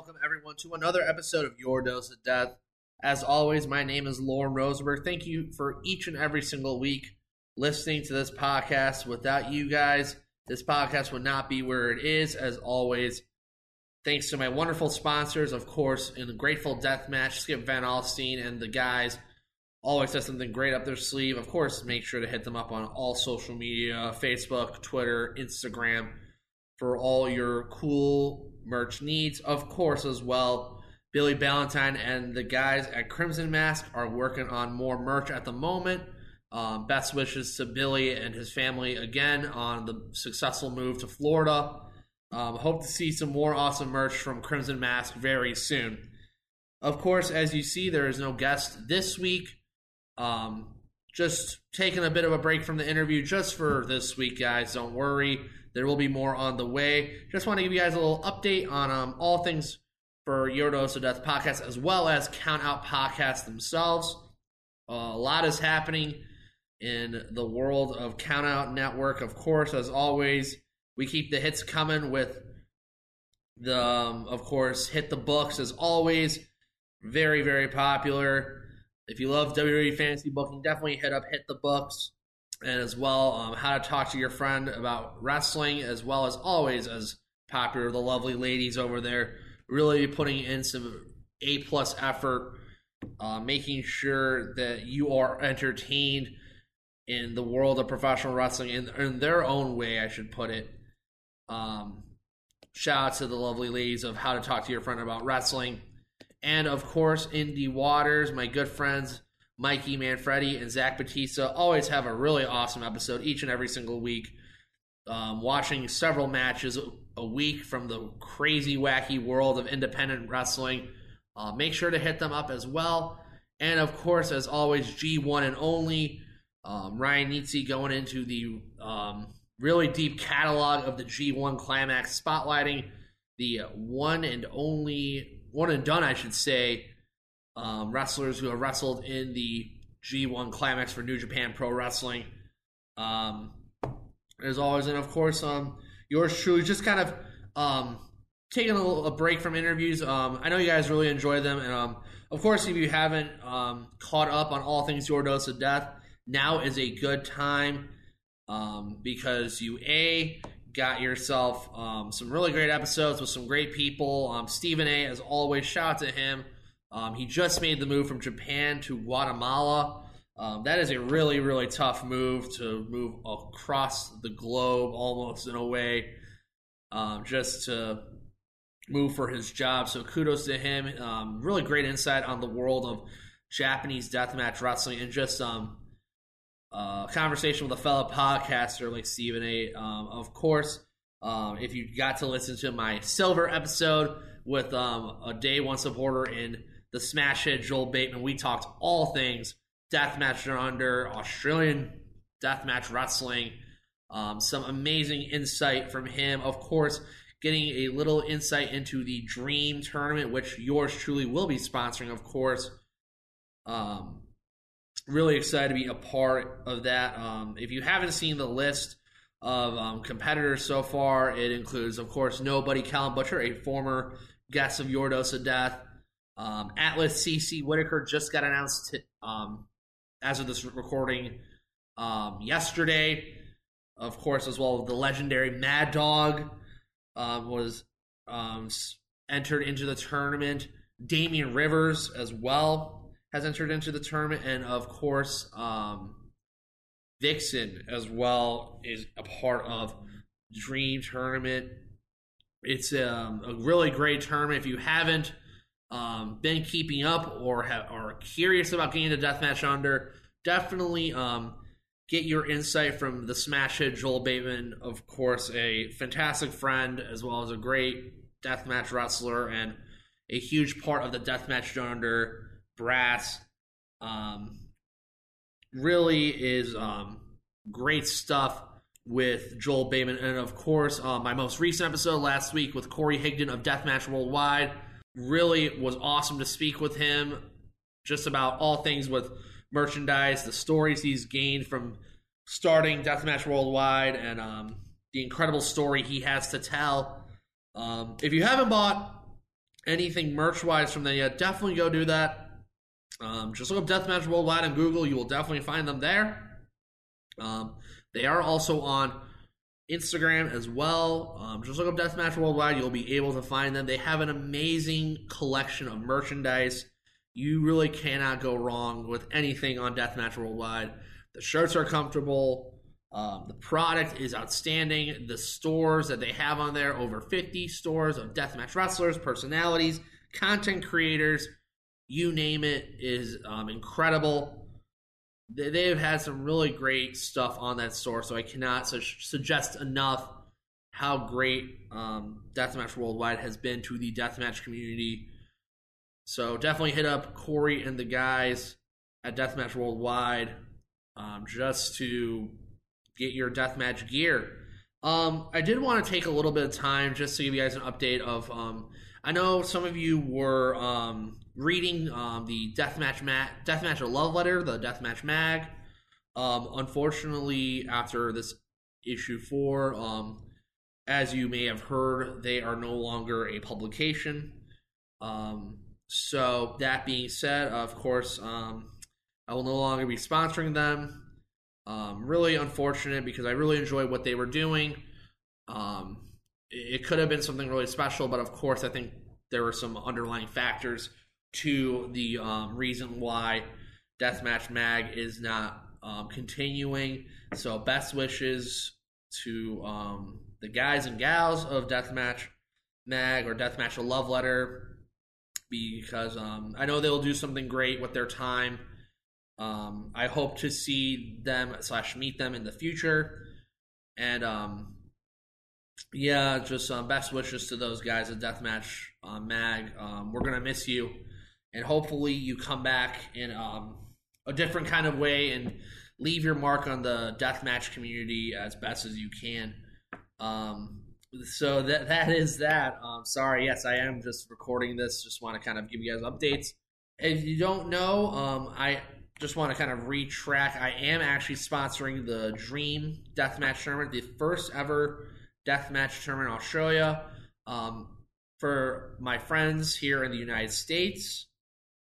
Welcome everyone to another episode of Your Dose of Death. As always, my name is Lauren Rosenberg. Thank you for each and every single week listening to this podcast. Without you guys, this podcast would not be where it is. As always, thanks to my wonderful sponsors, of course, in the Grateful Death Match, Skip Van Alstine and the guys always has something great up their sleeve. Of course, make sure to hit them up on all social media Facebook, Twitter, Instagram for all your cool merch needs. Of course, as well, Billy Ballantyne and the guys at Crimson Mask are working on more merch at the moment. Um, best wishes to Billy and his family again on the successful move to Florida. Um, hope to see some more awesome merch from Crimson Mask very soon. Of course, as you see, there is no guest this week. Um, just taking a bit of a break from the interview just for this week, guys. Don't worry. There will be more on the way. Just want to give you guys a little update on um, all things for Your Dose of Death podcast, as well as Count Out podcasts themselves. Uh, a lot is happening in the world of Count Out Network. Of course, as always, we keep the hits coming with the, um, of course, Hit the Books, as always. Very, very popular. If you love WWE Fantasy Booking, definitely hit up Hit the Books and as well um, how to talk to your friend about wrestling, as well as always as popular the lovely ladies over there really putting in some A plus effort, uh, making sure that you are entertained in the world of professional wrestling in, in their own way, I should put it. Um, shout out to the lovely ladies of how to talk to your friend about wrestling. And of course, Indie Waters, my good friends Mikey Manfredi and Zach Batista always have a really awesome episode each and every single week. Um, watching several matches a week from the crazy, wacky world of independent wrestling. Uh, make sure to hit them up as well. And of course, as always, G1 and only um, Ryan Nietzsche going into the um, really deep catalog of the G1 Climax, spotlighting the one and only, one and done, I should say, um, wrestlers who have wrestled in the G1 Climax for New Japan Pro Wrestling. Um, as always, and of course, um, yours truly, just kind of um, taking a, little, a break from interviews. Um, I know you guys really enjoy them, and um, of course, if you haven't um, caught up on all things Your Dose of Death, now is a good time um, because you a got yourself um, some really great episodes with some great people. Um, Stephen A. As always, shout out to him. Um, he just made the move from Japan to Guatemala. Um, that is a really, really tough move to move across the globe almost in a way, um, just to move for his job. So kudos to him. Um, really great insight on the world of Japanese deathmatch wrestling and just um, uh, conversation with a fellow podcaster like Stephen A. Um, of course, um, if you got to listen to my silver episode with a day one supporter in the smash hit Joel Bateman. We talked all things deathmatch under Australian deathmatch wrestling. Um, some amazing insight from him. Of course, getting a little insight into the Dream Tournament, which yours truly will be sponsoring, of course. Um, really excited to be a part of that. Um, if you haven't seen the list of um, competitors so far, it includes, of course, nobody Callum Butcher, a former guest of Your Dose of Death. Um, Atlas CC Whitaker just got announced um, as of this recording um, yesterday. Of course, as well, the legendary Mad Dog um, was um, entered into the tournament. Damian Rivers as well has entered into the tournament, and of course, um, Vixen as well is a part of Dream Tournament. It's a really great tournament. If you haven't um, been keeping up or have, are curious about getting into Deathmatch Under, definitely um, get your insight from the smash hit Joel Bateman. Of course, a fantastic friend as well as a great deathmatch wrestler and a huge part of the Deathmatch Under brass. Um, really is um, great stuff with Joel Bateman. And of course, uh, my most recent episode last week with Corey Higdon of Deathmatch Worldwide really was awesome to speak with him just about all things with merchandise, the stories he's gained from starting Deathmatch Worldwide, and um, the incredible story he has to tell. Um, if you haven't bought anything merch wise from them yet, definitely go do that. Um, just look up Deathmatch Worldwide on Google. You will definitely find them there. Um, they are also on Instagram as well. Um, just look up Deathmatch Worldwide. You'll be able to find them. They have an amazing collection of merchandise. You really cannot go wrong with anything on Deathmatch Worldwide. The shirts are comfortable. Um, the product is outstanding. The stores that they have on there, over 50 stores of deathmatch wrestlers, personalities, content creators, you name it, is um, incredible they have had some really great stuff on that store, so I cannot su- suggest enough how great um, Deathmatch Worldwide has been to the deathmatch community. So definitely hit up Corey and the guys at Deathmatch Worldwide um, just to get your deathmatch gear. Um, I did want to take a little bit of time just to give you guys an update of. I know some of you were um, reading um, the Deathmatch ma- Deathmatch Love Letter, the Deathmatch Mag. Um, unfortunately, after this issue four, um, as you may have heard, they are no longer a publication. Um, so that being said, of course, um, I will no longer be sponsoring them. Um, really unfortunate because I really enjoyed what they were doing. Um, it could have been something really special, but of course, I think there were some underlying factors to the um, reason why Deathmatch Mag is not um, continuing. So, best wishes to um, the guys and gals of Deathmatch Mag or Deathmatch a Love Letter because um, I know they'll do something great with their time. Um, I hope to see them slash meet them in the future. And um, yeah, just um, best wishes to those guys at Deathmatch uh, Mag. Um, we're gonna miss you, and hopefully you come back in um, a different kind of way and leave your mark on the deathmatch community as best as you can. Um, so that that is that. Um, sorry, yes, I am just recording this. Just want to kind of give you guys updates. If you don't know, um, I just want to kind of retrack. I am actually sponsoring the Dream Deathmatch Tournament, the first ever deathmatch tournament in Australia. Um, for my friends here in the United States,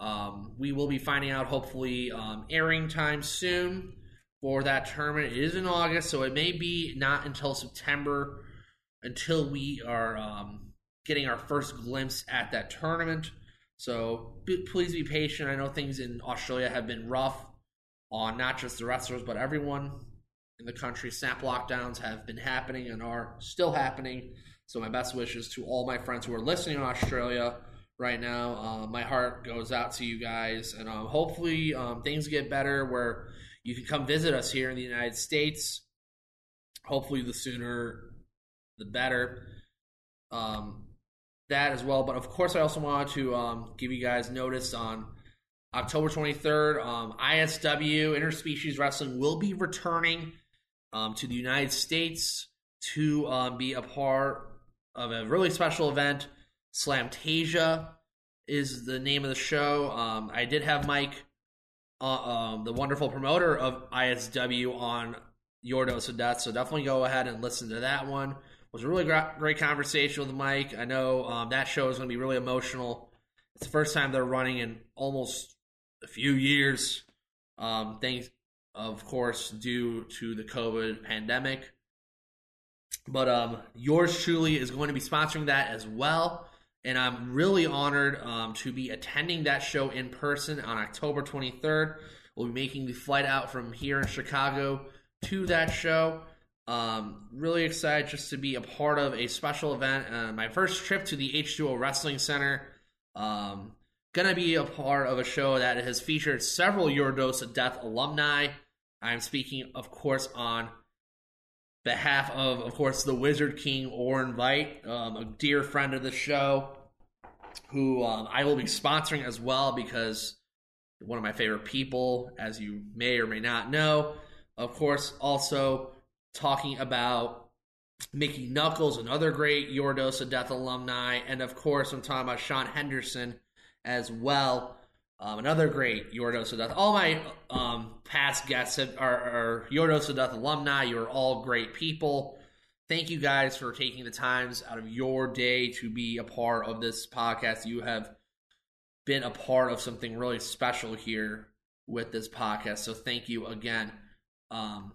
um, we will be finding out hopefully um, airing time soon for that tournament. It is in August, so it may be not until September until we are um, getting our first glimpse at that tournament. So b- please be patient. I know things in Australia have been rough on not just the wrestlers, but everyone in the country. Snap lockdowns have been happening and are still happening. So my best wishes to all my friends who are listening in Australia right now. Uh, my heart goes out to you guys, and um, hopefully um, things get better where you can come visit us here in the United States. Hopefully, the sooner the better. Um, that as well, but of course, I also wanted to um, give you guys notice on October 23rd. Um, ISW Interspecies Wrestling will be returning um, to the United States to um, be a part of a really special event. Slamtasia is the name of the show. Um, I did have Mike, uh, um, the wonderful promoter of ISW, on Your Dose of Death, so definitely go ahead and listen to that one. It was a really great, great conversation with Mike. I know um, that show is going to be really emotional. It's the first time they're running in almost a few years. Um, thanks, of course, due to the COVID pandemic. But um, yours truly is going to be sponsoring that as well. And I'm really honored um, to be attending that show in person on October 23rd. We'll be making the flight out from here in Chicago to that show. Um, really excited just to be a part of a special event. Uh, my first trip to the H2O Wrestling Center Um, gonna be a part of a show that has featured several Your Dose of Death alumni. I'm speaking, of course, on behalf of, of course, the Wizard King Orin Veidt, um, a dear friend of the show, who um, I will be sponsoring as well because one of my favorite people, as you may or may not know. Of course, also talking about Mickie Knuckles, another great Your Dose of Death alumni, and of course, I'm talking about Sean Henderson as well. Um, another great of Death. All my um, past guests are, are Dose of Death alumni. You're all great people. Thank you guys for taking the times out of your day to be a part of this podcast. You have been a part of something really special here with this podcast. So thank you again. Um,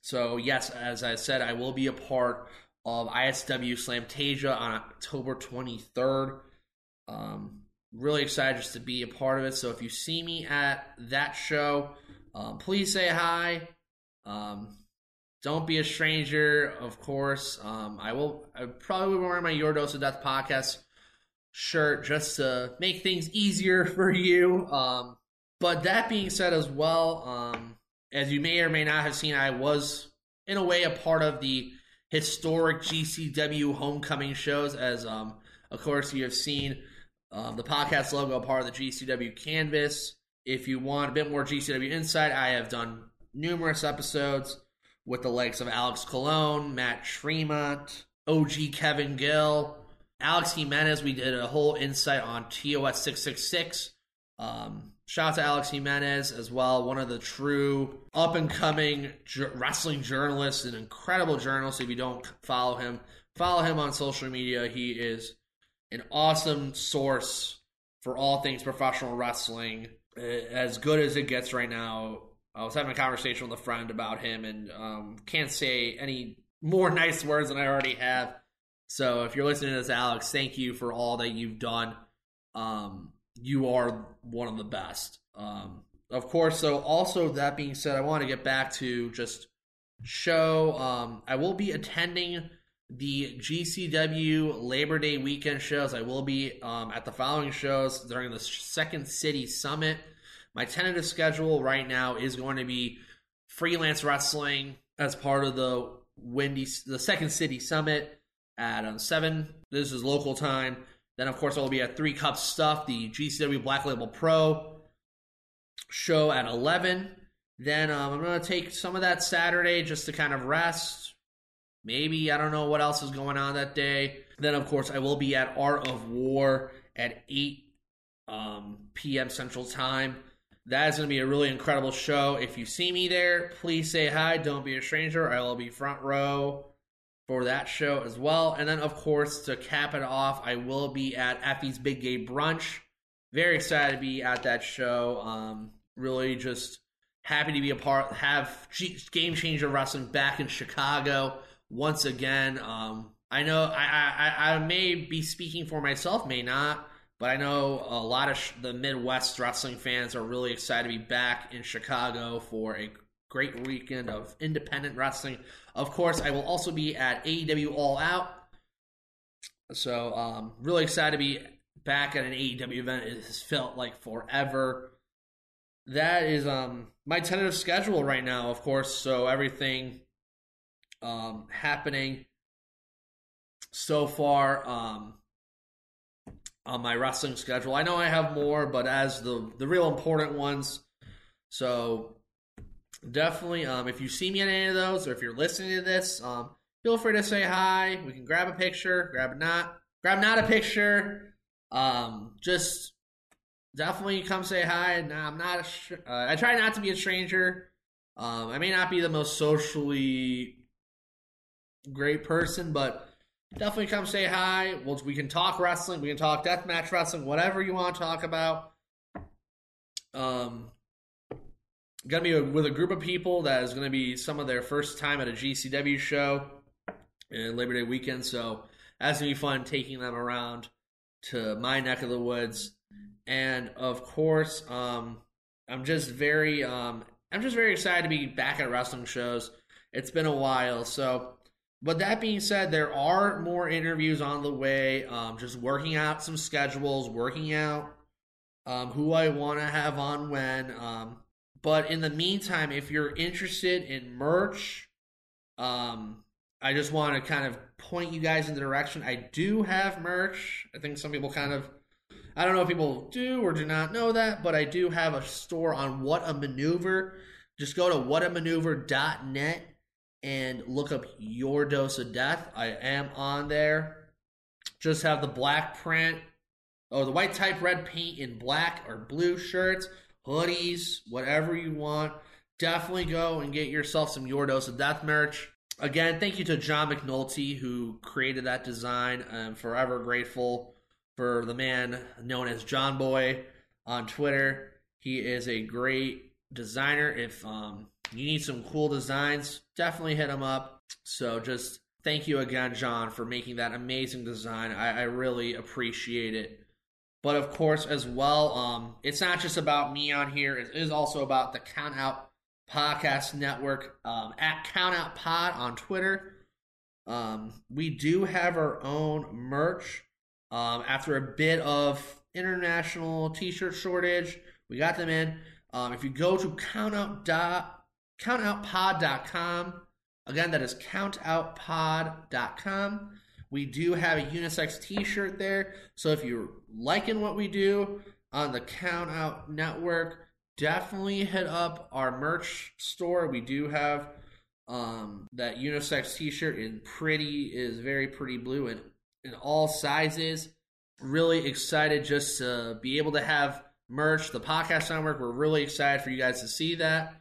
so yes, as I said, I will be a part of ISW Slamtasia on October 23rd. Um, really excited just to be a part of it. So if you see me at that show, um, please say hi. Um, don't be a stranger, of course. Um, I will. I probably wear my Your Dose of Death podcast shirt just to make things easier for you. Um, but that being said, as well, um, as you may or may not have seen, I was in a way a part of the historic GCW homecoming shows. As um, of course you have seen um, the podcast logo, part of the GCW canvas. If you want a bit more GCW insight, I have done numerous episodes with the likes of Alex Colon, Matt Tremont, OG Kevin Gill, Alex Jimenez. We did a whole insight on TOS 666. Um, shout out to Alex Jimenez as well, one of the true up and coming ju- wrestling journalists, an incredible journalist. If you don't follow him, follow him on social media. He is an awesome source for all things professional wrestling. As good as it gets right now. I was having a conversation with a friend about him and um, can't say any more nice words than I already have. So if you're listening to this, Alex, thank you for all that you've done. Um, you are one of the best. Um, of course, so also that being said, I want to get back to just show. Um, I will be attending the GCW Labor Day weekend shows. I will be um, at the following shows during the Second City Summit. My tentative schedule right now is going to be freelance wrestling as part of the Windy, the Second City Summit at um, seven. This is local time. Then, of course, I will be at Three Cups Stuff, the GCW Black Label Pro show at eleven. Then um, I'm going to take some of that Saturday just to kind of rest, Maybe I don't know what else is going on that day. Then of course I will be at Art of War at 8 um, p.m. Central Time. That is going to be a really incredible show. If you see me there, please say hi. Don't be a stranger. I will be front row for that show as well. And then, of course, to cap it off, I will be at Effy's Big Gay Brunch. Very excited to be at that show. Um, really just happy to be a part, have Game Changer Wrestling back in Chicago once again. Um, I know I, I, I may be speaking for myself, may not, but I know a lot of sh- the Midwest wrestling fans are really excited to be back in Chicago for a great weekend of independent wrestling. Of course, I will also be at AEW All Out. So, um, really excited to be back at an AEW event. It has felt like forever. That is um my tentative schedule right now, of course. So everything um, happening so far um, on my wrestling schedule. I know I have more, but as the the real important ones. So definitely, um, if you see me at any of those, or if you're listening to this, um, feel free to say hi. We can grab a picture, grab not, grab not a picture. Um, just definitely come say hi. I'm not. A, uh, I try not to be a stranger. Um, I may not be the most socially great person, but definitely come say hi. We can talk wrestling, we can talk deathmatch wrestling, whatever you want to talk about. Um, gonna be with a group of people that is gonna be some of their first time at a GCW show in Labor Day weekend. So that's gonna be fun taking them around to my neck of the woods. And of course, um, I'm just very, um, I'm just very excited to be back at wrestling shows. It's been a while, so but that being said, there are more interviews on the way. Um, just working out some schedules, working out um, who I want to have on when. Um, but in the meantime, if you're interested in merch, um, I just want to kind of point you guys in the direction. I do have merch. I think some people kind of, I don't know if people do or do not know that, but I do have a store on What a Maneuver. Just go to whatamaneuver.net and look up Your Dose of Death. I am on there. Just have the black print, oh, the white type red paint in black or blue shirts, hoodies, whatever you want. Definitely go and get yourself some Your Dose of Death merch. Again, thank you to John McNulty who created that design. I'm forever grateful for the man known as John Boy on Twitter. He is a great designer. If um, you need some cool designs, definitely hit him up. So just thank you again, John, for making that amazing design. I, I really appreciate it. But of course, as well, um, it's not just about me on here. It is also about the Count Out Podcast Network um, at Count Out Pod on Twitter. Um, we do have our own merch. Um, after a bit of international T-shirt shortage, we got them in. Um, if you go to countout dot, countoutpod.com, again, that is countoutpod.com. We do have a unisex T-shirt there. So if you're liking what we do on the Count Out Network, definitely hit up our merch store. We do have um, that unisex T-shirt in pretty is very pretty blue and in all sizes. Really excited just to be able to have merch. The podcast network. We're really excited for you guys to see that.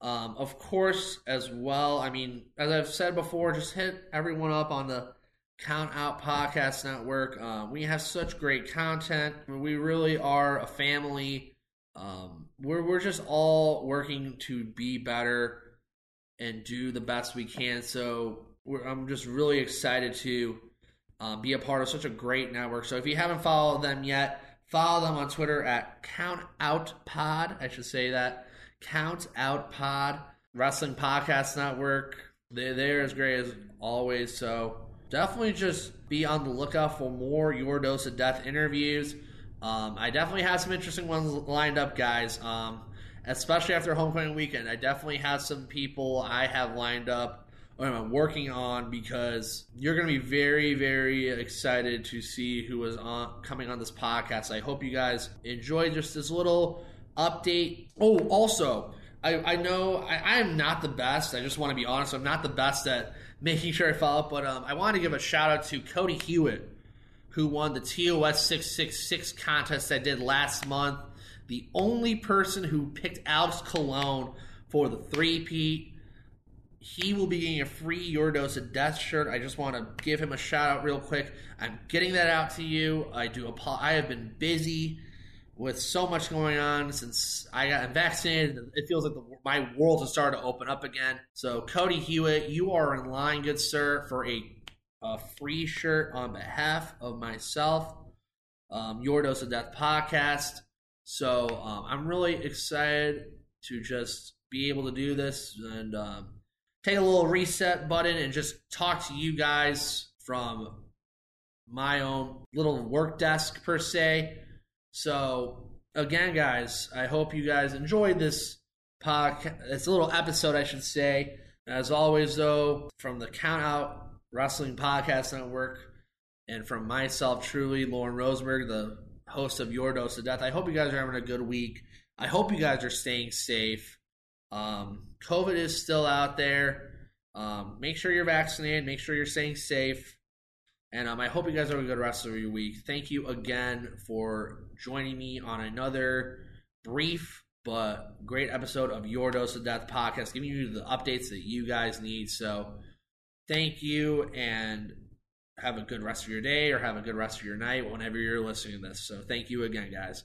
Um, of course, as well. I mean, as I've said before, just hit everyone up on the Count Out Podcast Network. Uh, we have such great content. We really are a family um, we're we're just all working to be better and do the best we can. So I'm just really excited to um, be a part of such a great network. So if you haven't followed them yet, follow them on Twitter at Count Out Pod. I should say that Count Out Pod Wrestling Podcast Network. They're, they're as great as always. So definitely just be on the lookout for more Your Dose of Death interviews. Um, I definitely have some interesting ones lined up, guys. Um, especially after homecoming weekend, I definitely have some people I have lined up I'm working on because you're going to be very, very excited to see who is on coming on this podcast. I hope you guys enjoy just this little update. Oh, also, I, I know I, I, am not the best. I just want to be honest. I'm not the best at making sure I follow up, but um, I want to give a shout out to Cody Hewitt who won the TOS 666 contest I did last month. The only person who picked Alex Colon for the three-peat. He will be getting a free Your Dose of Death shirt. I just want to give him a shout out real quick. I'm getting that out to you. I do. I have been busy with so much going on since I got vaccinated. It feels like the, my world has started to open up again. So, Cody Hewitt, you are in line, good sir, for a a free shirt on behalf of myself, um, Your Dose of Death podcast. So um, I'm really excited to just be able to do this and um, take a little reset button and just talk to you guys from my own little work desk per se. So again, guys, I hope you guys enjoyed this podcast. It's a little episode, I should say. As always, though, from the count out Wrestling Podcast Network, and from myself, truly, Lauren Rosenberg, the host of Your Dose of Death. I hope you guys are having a good week. I hope you guys are staying safe. Um, COVID is still out there. Um, make sure you're vaccinated. Make sure you're staying safe. And um, I hope you guys have a good rest of your week. Thank you again for joining me on another brief but great episode of Your Dose of Death podcast, giving you the updates that you guys need. So, thank you and have a good rest of your day or have a good rest of your night whenever you're listening to this. So thank you again, guys.